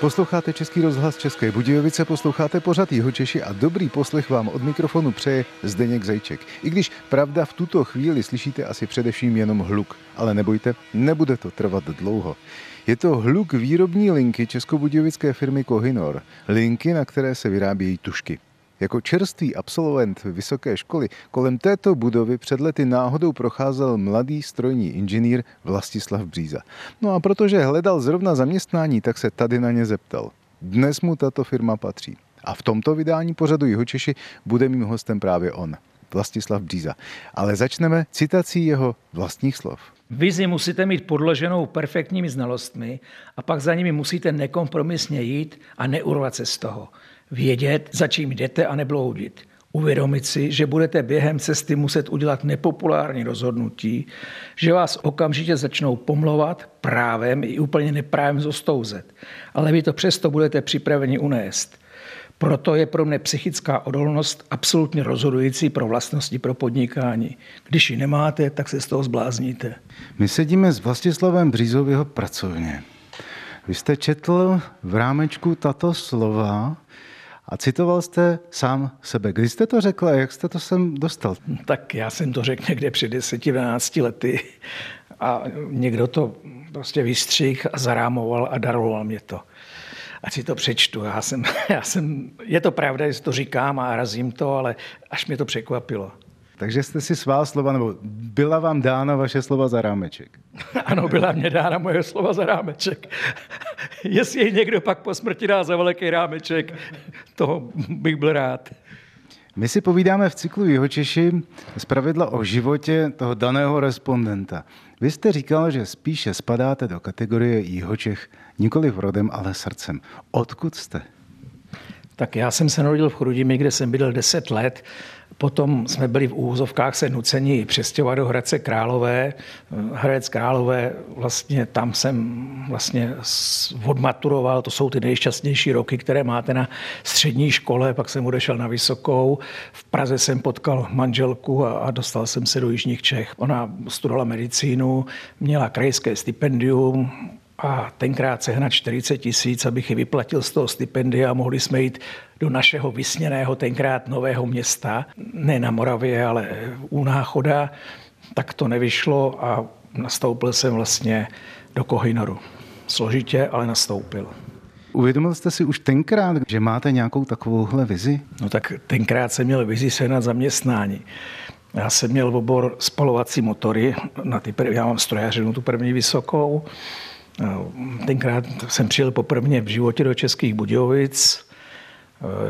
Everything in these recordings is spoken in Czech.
Posloucháte Český rozhlas České Budějovice, posloucháte pořad Jeho Češi a dobrý poslech vám od mikrofonu přeje Zdeněk Zajček. I když pravda v tuto chvíli slyšíte asi především jenom hluk, ale nebojte, nebude to trvat dlouho. Je to hluk výrobní linky českobudějovické firmy Kohinor, linky, na které se vyrábějí tušky. Jako čerstvý absolvent vysoké školy kolem této budovy před lety náhodou procházel mladý strojní inženýr Vlastislav Bříza. No a protože hledal zrovna zaměstnání, tak se tady na ně zeptal. Dnes mu tato firma patří. A v tomto vydání pořadu Jihočeši bude mým hostem právě on, Vlastislav Bříza. Ale začneme citací jeho vlastních slov. Vizi musíte mít podloženou perfektními znalostmi a pak za nimi musíte nekompromisně jít a neurvat se z toho vědět, za čím jdete a nebloudit. Uvědomit si, že budete během cesty muset udělat nepopulární rozhodnutí, že vás okamžitě začnou pomlovat právem i úplně neprávem zostouzet. Ale vy to přesto budete připraveni unést. Proto je pro mě psychická odolnost absolutně rozhodující pro vlastnosti pro podnikání. Když ji nemáte, tak se z toho zblázníte. My sedíme s Vlastislavem Břízou jeho pracovně. Vy jste četl v rámečku tato slova a citoval jste sám sebe. Kdy jste to řekl a jak jste to sem dostal? Tak já jsem to řekl někde před 10-12 lety a někdo to prostě vystřih a zarámoval a daroval mě to. Ať si to přečtu. Já jsem, já jsem, je to pravda, že to říkám a razím to, ale až mě to překvapilo. Takže jste si svá slova, nebo byla vám dána vaše slova za rámeček? Ano, byla mě dána moje slova za rámeček. Jestli jej někdo pak po smrti dá za velký rámeček, toho bych byl rád. My si povídáme v cyklu Jihočeši z pravidla o životě toho daného respondenta. Vy jste říkal, že spíše spadáte do kategorie Jihočech nikoli v rodem, ale srdcem. Odkud jste? Tak já jsem se narodil v Chrudimi, kde jsem bydlel 10 let Potom jsme byli v úvozovkách se nuceni přestěhovat do Hradce Králové. Hradec Králové, vlastně tam jsem vlastně odmaturoval, to jsou ty nejšťastnější roky, které máte na střední škole, pak jsem odešel na vysokou. V Praze jsem potkal manželku a, a dostal jsem se do Jižních Čech. Ona studovala medicínu, měla krajské stipendium, a tenkrát sehnat 40 tisíc, abych ji vyplatil z toho stipendia a mohli jsme jít do našeho vysněného tenkrát nového města, ne na Moravě, ale u Náchoda, tak to nevyšlo a nastoupil jsem vlastně do Kohinoru. Složitě, ale nastoupil. Uvědomil jste si už tenkrát, že máte nějakou takovouhle vizi? No tak tenkrát jsem měl vizi sehnat zaměstnání. Já jsem měl obor spalovací motory, na ty, já mám strojařinu tu první vysokou, Tenkrát jsem přijel poprvé v životě do Českých Budějovic,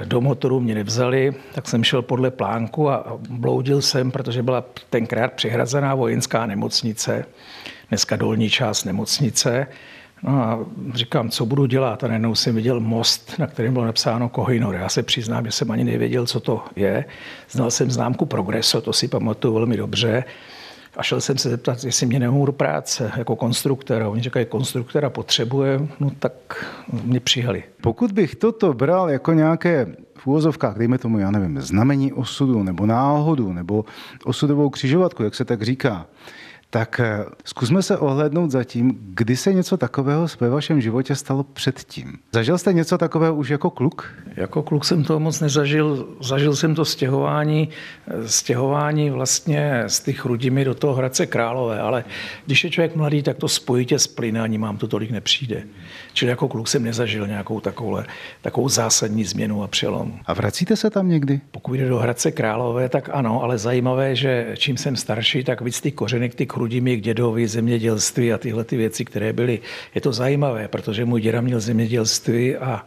do motoru mě nevzali, tak jsem šel podle plánku a bloudil jsem, protože byla tenkrát přihrazená vojenská nemocnice, dneska dolní část nemocnice. No a říkám, co budu dělat? A najednou jsem viděl most, na kterém bylo napsáno Kohinor. Já se přiznám, že jsem ani nevěděl, co to je. Znal jsem známku Progreso, to si pamatuju velmi dobře. A šel jsem se zeptat, jestli mě nemohu do práce jako konstruktora. Oni říkají, konstruktora potřebuje, no tak mě přijali. Pokud bych toto bral jako nějaké v úvozovkách, dejme tomu, já nevím, znamení osudu, nebo náhodu, nebo osudovou křižovatku, jak se tak říká, tak eh, zkusme se ohlednout za tím, kdy se něco takového ve vašem životě stalo předtím. Zažil jste něco takového už jako kluk? Jako kluk jsem to moc nezažil. Zažil jsem to stěhování, stěhování vlastně z těch Rudimi do toho Hradce Králové, ale když je člověk mladý, tak to spojitě s plynáním mám to tolik nepřijde. Čili jako kluk jsem nezažil nějakou takovou, takovou zásadní změnu a přelom. A vracíte se tam někdy? Pokud jde do Hradce Králové, tak ano, ale zajímavé, že čím jsem starší, tak víc ty kořeny, ty Chrudimi k dědovi, zemědělství a tyhle ty věci, které byly. Je to zajímavé, protože můj děda měl zemědělství a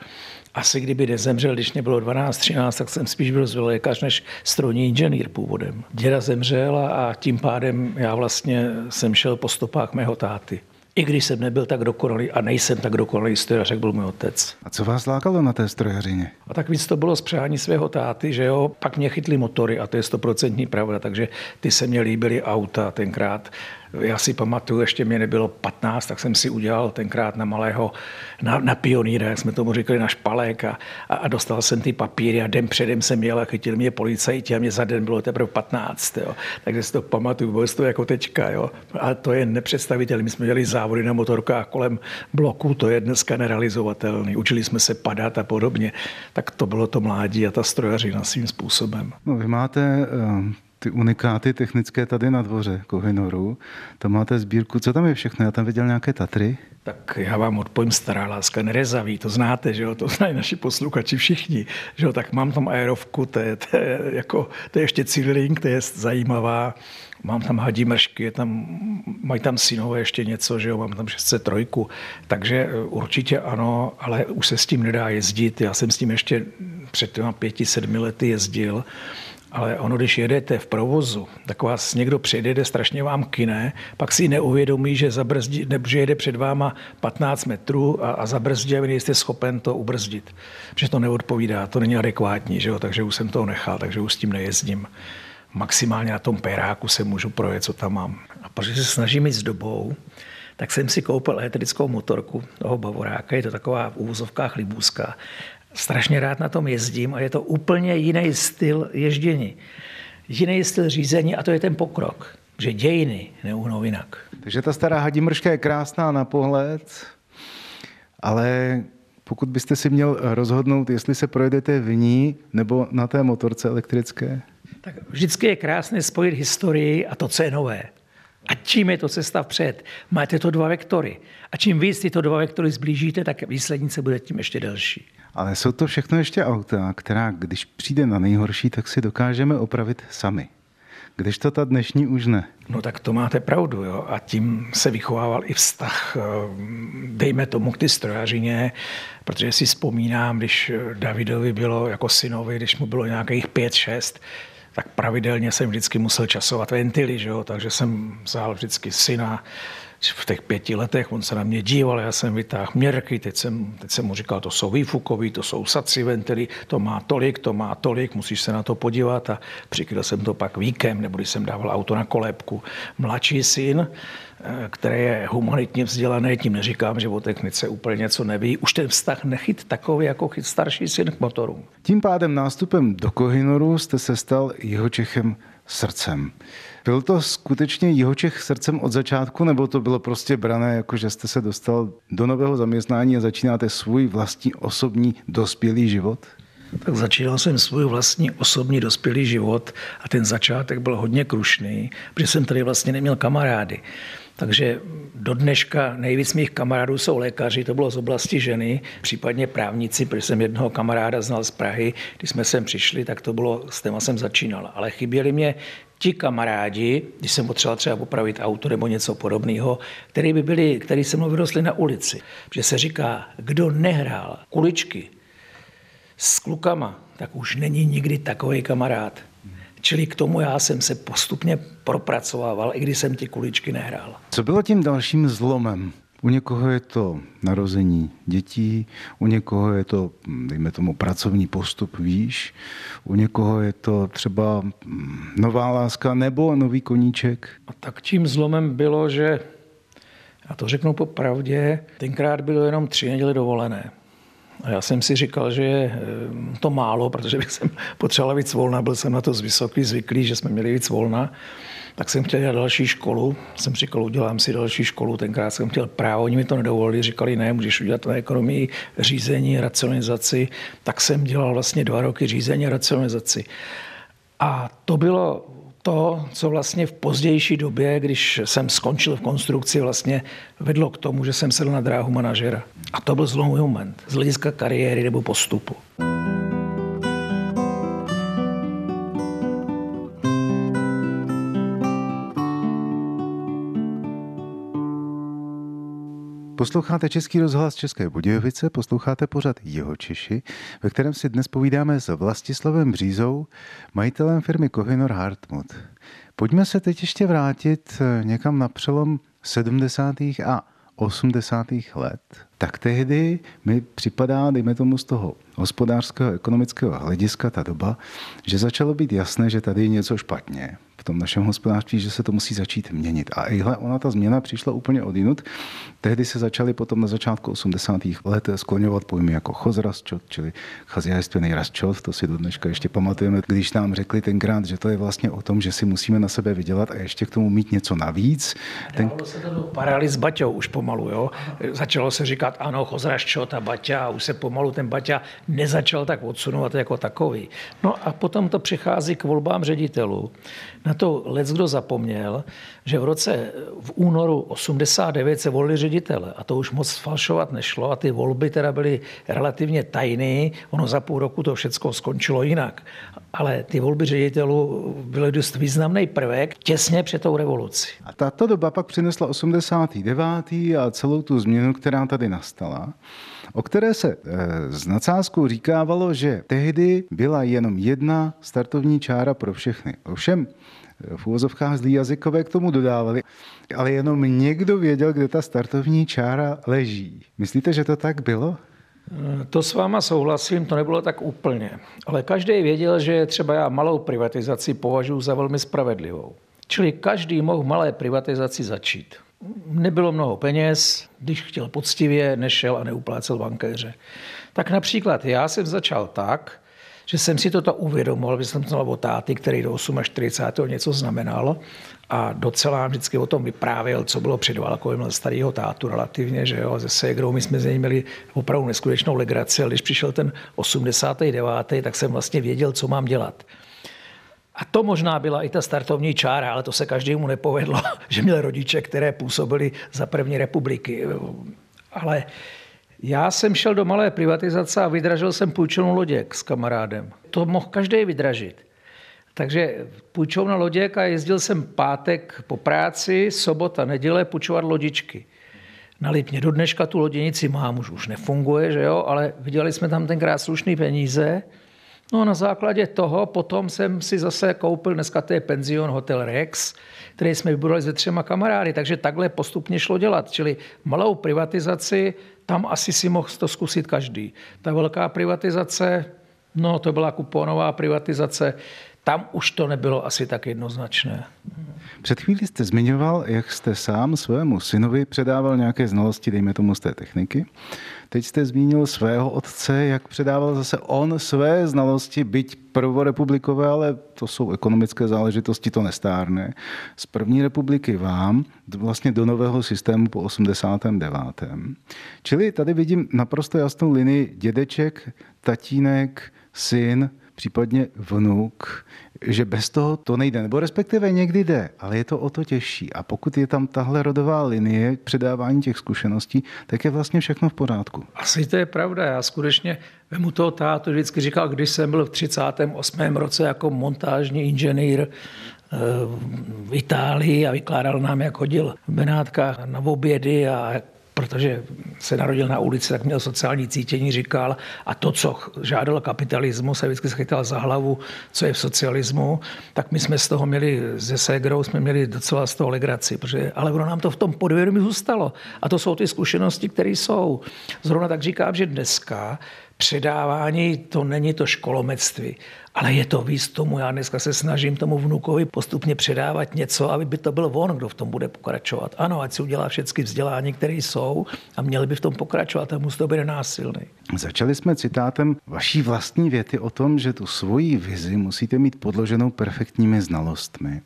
asi kdyby nezemřel, když mě bylo 12-13, tak jsem spíš byl lékař než strojní inženýr původem. Děda zemřel a tím pádem já vlastně jsem šel po stopách mého táty. I když jsem nebyl tak dokonalý a nejsem tak dokonalý strojař, jak byl můj otec. A co vás lákalo na té strojařině? A tak víc to bylo z přání svého táty, že jo. Pak mě chytly motory a to je stoprocentní pravda, takže ty se mě líbily auta tenkrát. Já si pamatuju, ještě mě nebylo 15, tak jsem si udělal tenkrát na malého, na, na pionýra, jak jsme tomu říkali, na špalek a, a, dostal jsem ty papíry a den předem jsem jel a chytil mě policajti a mě za den bylo teprve 15. Jo. Takže si to pamatuju, bylo to jako teďka. Jo. A to je nepředstavitelné. My jsme dělali závody na motorkách kolem bloku, to je dneska nerealizovatelný. Učili jsme se padat a podobně. Tak to bylo to mládí a ta strojařina svým způsobem. No, vy máte uh ty unikáty technické tady na dvoře Kohinoru. Tam máte sbírku, co tam je všechno? Já tam viděl nějaké Tatry. Tak já vám odpojím stará láska nerezaví, to znáte, že jo, to znají naši posluchači všichni, že jo, tak mám tam aerovku, to je, to je, jako, to je ještě Civling, to je zajímavá, mám tam hadí mršky, je tam, mají tam synové ještě něco, že jo, mám tam 603, takže e, určitě ano, ale už se s tím nedá jezdit, já jsem s tím ještě před těma pěti, sedmi lety jezdil, ale ono, když jedete v provozu, tak vás někdo přijede, strašně vám kine, pak si neuvědomí, že, zabrzdí, nebo že jede před váma 15 metrů a, a zabrzdí a vy nejste schopen to ubrzdit. Protože to neodpovídá, to není adekvátní, že jo? takže už jsem to nechal, takže už s tím nejezdím. Maximálně na tom peráku se můžu projet, co tam mám. A protože se snažím jít s dobou, tak jsem si koupil elektrickou motorku toho Bavoráka, je to taková v úvozovkách libůzka strašně rád na tom jezdím a je to úplně jiný styl ježdění. Jiný styl řízení a to je ten pokrok, že dějiny neuhnou jinak. Takže ta stará hadimrška je krásná na pohled, ale pokud byste si měl rozhodnout, jestli se projedete v ní nebo na té motorce elektrické? Tak vždycky je krásné spojit historii a to, co je nové. A čím je to cesta vpřed? Máte to dva vektory. A čím víc tyto dva vektory zblížíte, tak výslednice bude tím ještě delší. Ale jsou to všechno ještě auta, která, když přijde na nejhorší, tak si dokážeme opravit sami. Když to ta dnešní už ne. No tak to máte pravdu. Jo? A tím se vychovával i vztah, eh, dejme tomu k ty strojařině, protože si vzpomínám, když Davidovi bylo jako synovi, když mu bylo nějakých pět, šest, tak pravidelně jsem vždycky musel časovat ventily, že jo? takže jsem vzal vždycky syna, v těch pěti letech on se na mě díval, já jsem vytáhl měrky, teď jsem, teď jsem mu říkal, to jsou výfukový, to jsou saci ventily, to má tolik, to má tolik, musíš se na to podívat a přikryl jsem to pak víkem, nebo když jsem dával auto na kolébku. Mladší syn, eh, který je humanitně vzdělaný, tím neříkám, že o technice úplně něco neví, už ten vztah nechyt takový, jako chyt starší syn k motoru. Tím pádem nástupem do Kohinoru jste se stal jeho Čechem srdcem. Byl to skutečně Jihočech srdcem od začátku, nebo to bylo prostě brané, jako že jste se dostal do nového zaměstnání a začínáte svůj vlastní osobní dospělý život? Tak začínal jsem svůj vlastní osobní dospělý život a ten začátek byl hodně krušný, protože jsem tady vlastně neměl kamarády. Takže do dneška nejvíc mých kamarádů jsou lékaři, to bylo z oblasti ženy, případně právníci, protože jsem jednoho kamaráda znal z Prahy. Když jsme sem přišli, tak to bylo, s téma jsem začínal. Ale chyběli mě ti kamarádi, když jsem potřeboval třeba popravit auto nebo něco podobného, který by byli, který se mnou vyrostli na ulici. Protože se říká, kdo nehrál kuličky s klukama, tak už není nikdy takový kamarád. Čili k tomu já jsem se postupně propracovával, i když jsem ty kuličky nehrál. Co bylo tím dalším zlomem? U někoho je to narození dětí, u někoho je to, dejme tomu, pracovní postup výš, u někoho je to třeba nová láska nebo nový koníček. A tak tím zlomem bylo, že, já to řeknu po pravdě, tenkrát bylo jenom tři neděle dovolené. A já jsem si říkal, že je eh, to málo, protože bych jsem potřeboval víc volna, byl jsem na to z vysoký zvyklý, že jsme měli víc volna. Tak jsem chtěl dělat další školu. Jsem říkal, udělám si další školu. Tenkrát jsem chtěl právo, oni mi to nedovolili. Říkali, ne, můžeš udělat na ekonomii řízení, racionalizaci. Tak jsem dělal vlastně dva roky řízení racionalizaci. A to bylo to, co vlastně v pozdější době, když jsem skončil v konstrukci, vlastně vedlo k tomu, že jsem sedl na dráhu manažera. A to byl zlomový moment z hlediska kariéry nebo postupu. Posloucháte Český rozhlas České Budějovice, posloucháte pořad Jeho Češi, ve kterém si dnes povídáme s Vlastislavem Břízou, majitelem firmy Kohinor Hartmut. Pojďme se teď ještě vrátit eh, někam na přelom 70. a 80. let. Tak tehdy mi připadá, dejme tomu z toho hospodářského, ekonomického hlediska ta doba, že začalo být jasné, že tady je něco špatně v tom našem hospodářství, že se to musí začít měnit. A ihle, ona ta změna přišla úplně odinut. Tehdy se začaly potom na začátku 80. let skloňovat pojmy jako chozrasčot, čili chazjajstvený rasčot, to si do dneška ještě pamatujeme, když nám řekli tenkrát, že to je vlastně o tom, že si musíme na sebe vydělat a ještě k tomu mít něco navíc. Ten... se to do s Baťou už pomalu, jo. Začalo se říkat, ano, chozrasčot a Baťa, a už se pomalu ten Baťa nezačal tak odsunovat jako takový. No a potom to přichází k volbám ředitelů. Na to let kdo zapomněl, že v roce v únoru 89 se volili ředitele a to už moc falšovat nešlo a ty volby teda byly relativně tajné. Ono za půl roku to všechno skončilo jinak. Ale ty volby ředitelů byly dost významný prvek těsně před tou revolucí. A tato doba pak přinesla 89. a celou tu změnu, která tady nastala o které se s eh, nadsázkou říkávalo, že tehdy byla jenom jedna startovní čára pro všechny. Ovšem, eh, v úvozovkách zlý jazykové k tomu dodávali, ale jenom někdo věděl, kde ta startovní čára leží. Myslíte, že to tak bylo? To s váma souhlasím, to nebylo tak úplně. Ale každý věděl, že třeba já malou privatizaci považuji za velmi spravedlivou. Čili každý mohl malé privatizaci začít nebylo mnoho peněz, když chtěl poctivě, nešel a neuplácel bankéře. Tak například já jsem začal tak, že jsem si toto uvědomil, že jsem znal o táty, který do 48. něco znamenal a docela vždycky o tom vyprávěl, co bylo před válkou, měl starého tátu relativně, že jo, se ségrou, my jsme z něj měli opravdu neskutečnou legraci, ale když přišel ten 89., tak jsem vlastně věděl, co mám dělat. A to možná byla i ta startovní čára, ale to se každému nepovedlo, že měl rodiče, které působili za první republiky. Ale já jsem šel do malé privatizace a vydražil jsem půjčovnu loděk s kamarádem. To mohl každý vydražit. Takže půjčovna loděk a jezdil jsem pátek po práci, sobota, neděle půjčovat lodičky. Na Lipně do dneška tu loděnici mám, už, už nefunguje, že jo, ale viděli jsme tam tenkrát slušné peníze No a na základě toho potom jsem si zase koupil, dneska to je penzion Hotel Rex, který jsme vybudovali se třema kamarády, takže takhle postupně šlo dělat. Čili malou privatizaci, tam asi si mohl to zkusit každý. Ta velká privatizace, no to byla kuponová privatizace, tam už to nebylo asi tak jednoznačné. Před chvílí jste zmiňoval, jak jste sám svému synovi předával nějaké znalosti, dejme tomu z té techniky. Teď jste zmínil svého otce, jak předával zase on své znalosti, byť prvorepublikové, ale to jsou ekonomické záležitosti, to nestárne. Z první republiky vám, vlastně do nového systému po 89. Čili tady vidím naprosto jasnou linii dědeček, tatínek, syn, případně vnuk, že bez toho to nejde, nebo respektive někdy jde, ale je to o to těžší. A pokud je tam tahle rodová linie předávání těch zkušeností, tak je vlastně všechno v pořádku. Asi to je pravda. Já skutečně vemu toho tátu vždycky říkal, když jsem byl v 38. roce jako montážní inženýr eh, v Itálii a vykládal nám, jak chodil v Benátkách na obědy a protože se narodil na ulici, tak měl sociální cítění, říkal, a to, co žádal kapitalismus, se vždycky schytal za hlavu, co je v socialismu, tak my jsme z toho měli, ze Segrou jsme měli docela z toho legraci, protože, ale ono nám to v tom podvědomí zůstalo. A to jsou ty zkušenosti, které jsou. Zrovna tak říkám, že dneska předávání to není to školomectví, ale je to víc tomu. Já dneska se snažím tomu vnukovi postupně předávat něco, aby by to byl on, kdo v tom bude pokračovat. Ano, ať si udělá všechny vzdělání, které jsou a měli by v tom pokračovat a musí to být násilný. Začali jsme citátem vaší vlastní věty o tom, že tu svoji vizi musíte mít podloženou perfektními znalostmi.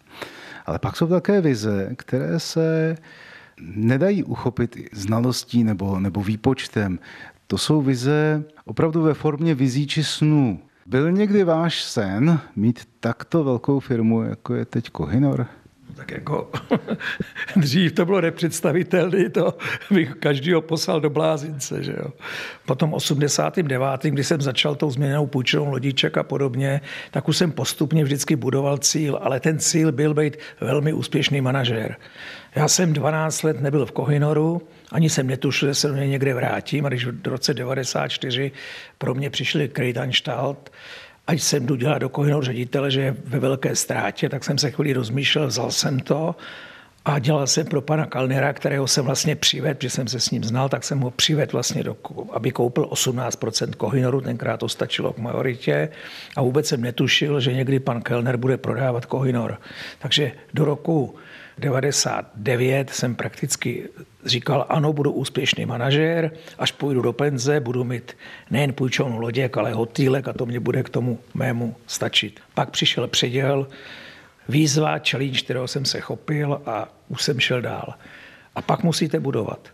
Ale pak jsou také vize, které se nedají uchopit znalostí nebo, nebo výpočtem. To jsou vize opravdu ve formě vizí či snů. Byl někdy váš sen mít takto velkou firmu, jako je teď Kohinor? Tak jako dřív to bylo nepředstavitelné, to bych každýho poslal do blázince. Že jo. Potom 89., kdy jsem začal tou změněnou půjčenou lodíček a podobně, tak už jsem postupně vždycky budoval cíl, ale ten cíl byl být velmi úspěšný manažér. Já jsem 12 let nebyl v Kohinoru, ani jsem netušil, že se do něj někde vrátím. A když v roce 94 pro mě přišli Kreitanstalt, ať jsem jdu dělat do Kohinoru ředitele, že je ve velké ztrátě, tak jsem se chvíli rozmýšlel, vzal jsem to A dělal jsem pro pana Kalnera, kterého jsem vlastně přivedl, že jsem se s ním znal, tak jsem ho přivedl vlastně, do, aby koupil 18% Kohinoru, tenkrát to stačilo k majoritě a vůbec jsem netušil, že někdy pan Kellner bude prodávat Kohinor. Takže do roku 99 jsem prakticky říkal, ano, budu úspěšný manažér, až půjdu do penze, budu mít nejen půjčovnou loděk, ale hotýlek a to mě bude k tomu mému stačit. Pak přišel předěl, výzva, challenge, kterého jsem se chopil a už jsem šel dál. A pak musíte budovat.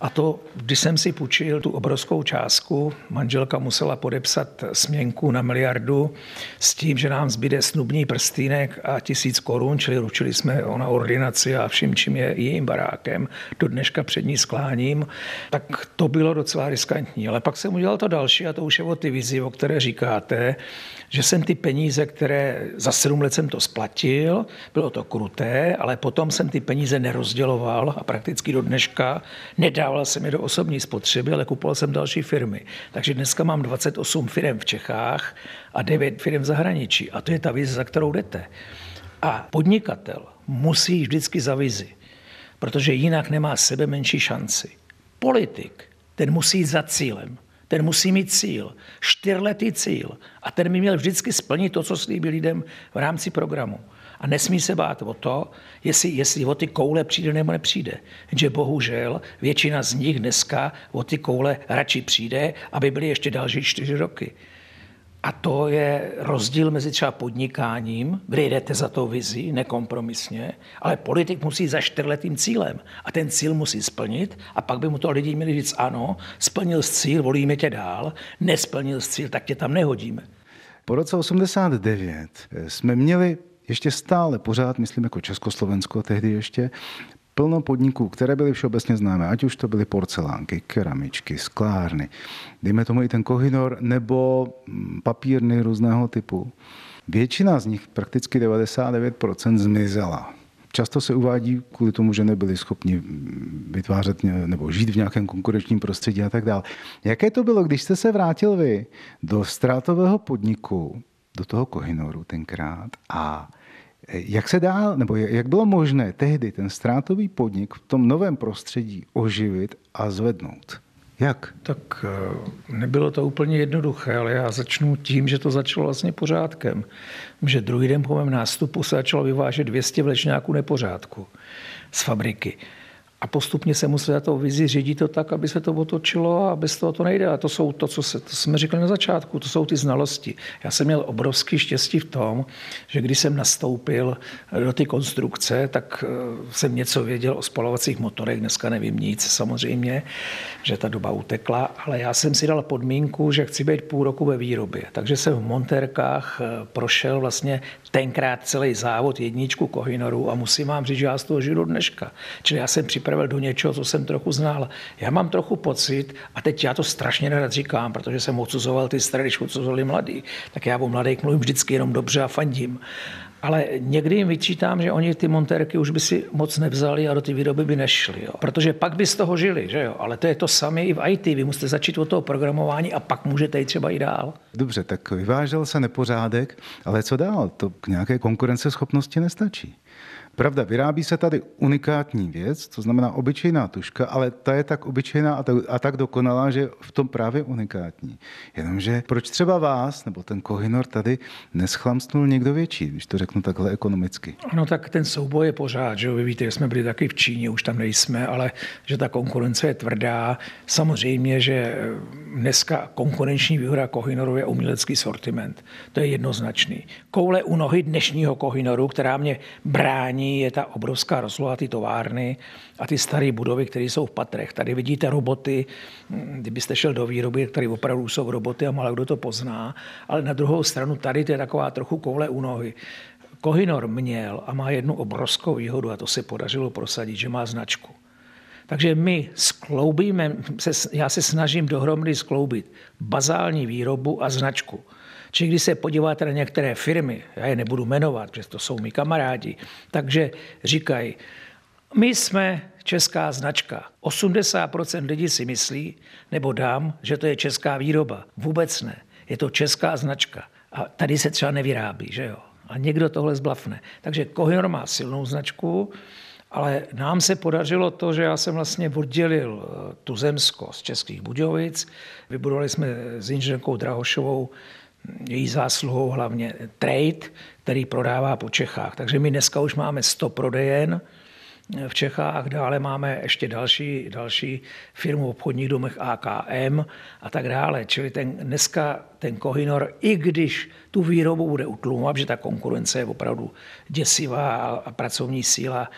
A to, když jsem si půjčil tu obrovskou částku, manželka musela podepsat směnku na miliardu s tím, že nám zbyde snubní prstýnek a tisíc korun, čili ručili jsme na ordinaci a vším, čím je jejím barákem. Do dneška před ní skláním. Tak to bylo docela riskantní. Ale pak jsem udělal to další a to už je o ty vizi, o které říkáte, že jsem ty peníze, které za sedm let jsem to splatil, bylo to kruté, ale potom jsem ty peníze nerozděloval a prakticky do dneška nedával jsem je do osobní spotřeby, ale kupoval jsem další firmy. Takže dneska mám 28 firm v Čechách a 9 firm v zahraničí. A to je ta vize, za kterou jdete. A podnikatel musí vždycky za vizi, protože jinak nemá sebe menší šanci. Politik, ten musí jít za cílem. Ten musí mít cíl, čtyřletý cíl. A ten by měl vždycky splnit to, co slíbí lidem v rámci programu. A nesmí se bát o to, jestli, jestli o ty koule přijde nebo nepřijde. Že bohužel většina z nich dneska o ty koule radši přijde, aby byly ještě další čtyři roky. A to je rozdíl mezi třeba podnikáním, kde jdete za tou vizí nekompromisně, ale politik musí za čtyřletým cílem a ten cíl musí splnit a pak by mu to lidi měli říct ano, splnil cíl, volíme tě dál, nesplnil cíl, tak tě tam nehodíme. Po roce 89 jsme měli ještě stále pořád, myslím jako Československo tehdy ještě, plno podniků, které byly všeobecně známé, ať už to byly porcelánky, keramičky, sklárny, dejme tomu i ten kohinor, nebo mm, papírny různého typu. Většina z nich, prakticky 99%, zmizela. Často se uvádí kvůli tomu, že nebyli schopni mm, vytvářet nebo žít v nějakém konkurenčním prostředí a tak dále. Jaké to bylo, když jste se vrátil vy do ztrátového podniku, do toho Kohinoru tenkrát a jak se dá, nebo jak bylo možné tehdy ten ztrátový podnik v tom novém prostředí oživit a zvednout? Jak? Tak eh, nebylo to úplně jednoduché, ale já začnu tím, že to začalo vlastně pořádkem. Že druhý den po mém nástupu se začalo vyvážet 200 vlečňáků nepořádku z fabriky. A postupně se musí za tou vizi řídit to tak, aby se to otočilo a bez toho to nejde. A to jsou to, co se, to jsme říkali na začátku, to jsou ty znalosti. Já jsem měl obrovský štěstí v tom, že když jsem nastoupil do ty konstrukce, tak eh, jsem něco věděl o spalovacích motorech, dneska nevím nic samozřejmě, že ta doba utekla, ale já jsem si dal podmínku, že chci být půl roku ve výrobě. Takže jsem v montérkách eh, prošel vlastně tenkrát celý závod jedničku Kohinoru a musím vám říct, že já z toho žiju do dneška. Čili já jsem do něčeho, co jsem trochu znal. Já mám trochu pocit, a teď já to strašně nerad říkám, protože jsem odsuzoval ty staré, když odsuzovali mladý, tak já o mladých mluvím vždycky jenom dobře a fandím. Ale někdy jim vyčítám, že oni ty montérky už by si moc nevzali a do ty výroby by nešli. Jo. Protože pak by z toho žili, že jo. Ale to je to samé i v IT. Vy musíte začít od toho programování a pak můžete jít třeba i dál. Dobře, tak vyvážel se nepořádek, ale co dál? To k nějaké konkurenceschopnosti nestačí. Pravda, vyrábí se tady unikátní věc, to znamená obyčejná tuška, ale ta je tak obyčejná a, a tak dokonalá, že v tom právě unikátní. Jenomže proč třeba vás, nebo ten Kohinor tady neschlamstnul někdo větší, když to řeknu takhle ekonomicky? No tak ten souboj je pořád, že vy víte, že jsme byli taky v Číně, už tam nejsme, ale že ta konkurence je tvrdá. Samozřejmě, že dneska konkurenční výhoda Kohinoru je umělecký sortiment. To je jednoznačný. Koule u nohy dnešního Kohinoru, která mě brání je ta obrovská rozloha, ty továrny a ty staré budovy, které jsou v patrech. Tady vidíte roboty, kdybyste šel do výroby, tady opravdu jsou roboty a málo kdo to pozná, ale na druhou stranu tady to je taková trochu koule u nohy. Kohinor měl a má jednu obrovskou výhodu a to se podařilo prosadit, že má značku. Takže my skloubíme, já se snažím dohromady skloubit bazální výrobu a značku. Čili když se podíváte na některé firmy, já je nebudu jmenovat, protože to jsou mi kamarádi, takže říkají, my jsme česká značka. 80% lidí si myslí, nebo dám, že to je česká výroba. Vůbec ne. Je to česká značka. A tady se třeba nevyrábí, že jo? A někdo tohle zblafne. Takže Kohinoor má silnou značku Ale nám se podařilo to, že já jsem vlastně oddělil eh, Tuzemsko z Českých Budějovic. Vybudovali jsme s inženýrkou Drahošovou její zásluhou hlavně trade, který prodává po Čechách. Takže my dneska už máme 100 prodejen, v Čechách, dále máme ještě další, další firmu v obchodních domech AKM a tak dále. Čili ten, dneska ten Kohinor, i když tu výrobu bude utlumovat, že ta konkurence je opravdu děsivá a pracovní síla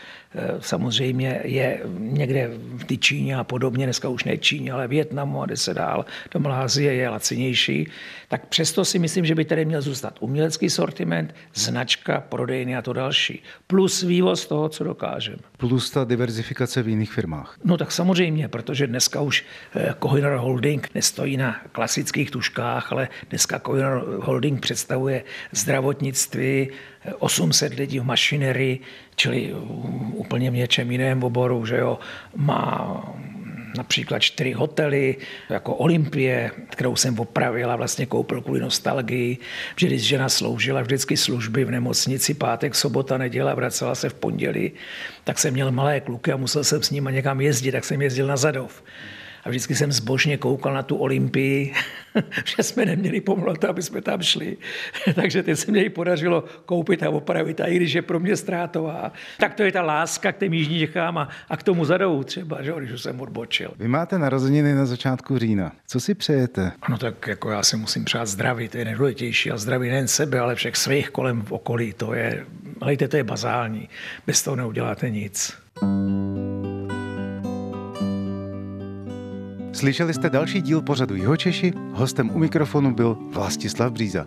samozřejmě je někde v té Číně a podobně, dneska už ne Číně, ale Větnamu a jde se dál, do Malázie je lacinější, tak přesto si myslím, že by tady měl zůstat umělecký sortiment, značka, prodejny a to další. Plus vývoz toho, co dokážeme. Plus ta diverzifikace v jiných firmách. No tak samozřejmě, protože dneska už e, Kohinor Holding nestojí na klasických tuškách, ale dneska Kohinor Holding představuje zdravotnictví, 800 lidí v mašinerii, čili úplně v něčem jiném oboru, že jo, má například čtyři hotely, jako Olympie, kterou jsem opravil a vlastně koupil kvůli nostalgii, že když žena sloužila vždycky služby v nemocnici, pátek, sobota, neděle, vracela se v pondělí, tak jsem měl malé kluky a musel jsem s nimi někam jezdit, tak jsem jezdil na Zadov. A vždycky jsem zbožně koukal na tu Olympii, že jsme neměli povolat, aby jsme tam šli. Takže teď se mě podařilo koupit a opravit. A i když je pro mě ztrátová, tak to je ta láska k těm Jižní Čechám a, a k tomu zadou třeba, že, když už jsem odbočil. Vy máte narozeniny na začátku října. Co si přejete? Ano, tak jako já si musím přát zdraví, to je nejdůležitější. A zdraví nejen sebe, ale všech svých kolem v okolí. To je, ale to je bazální. Bez toho neuděláte nic. Slyšeli jste další díl pořadu Jihočeši? Hostem u mikrofonu byl Vlastislav Bříza.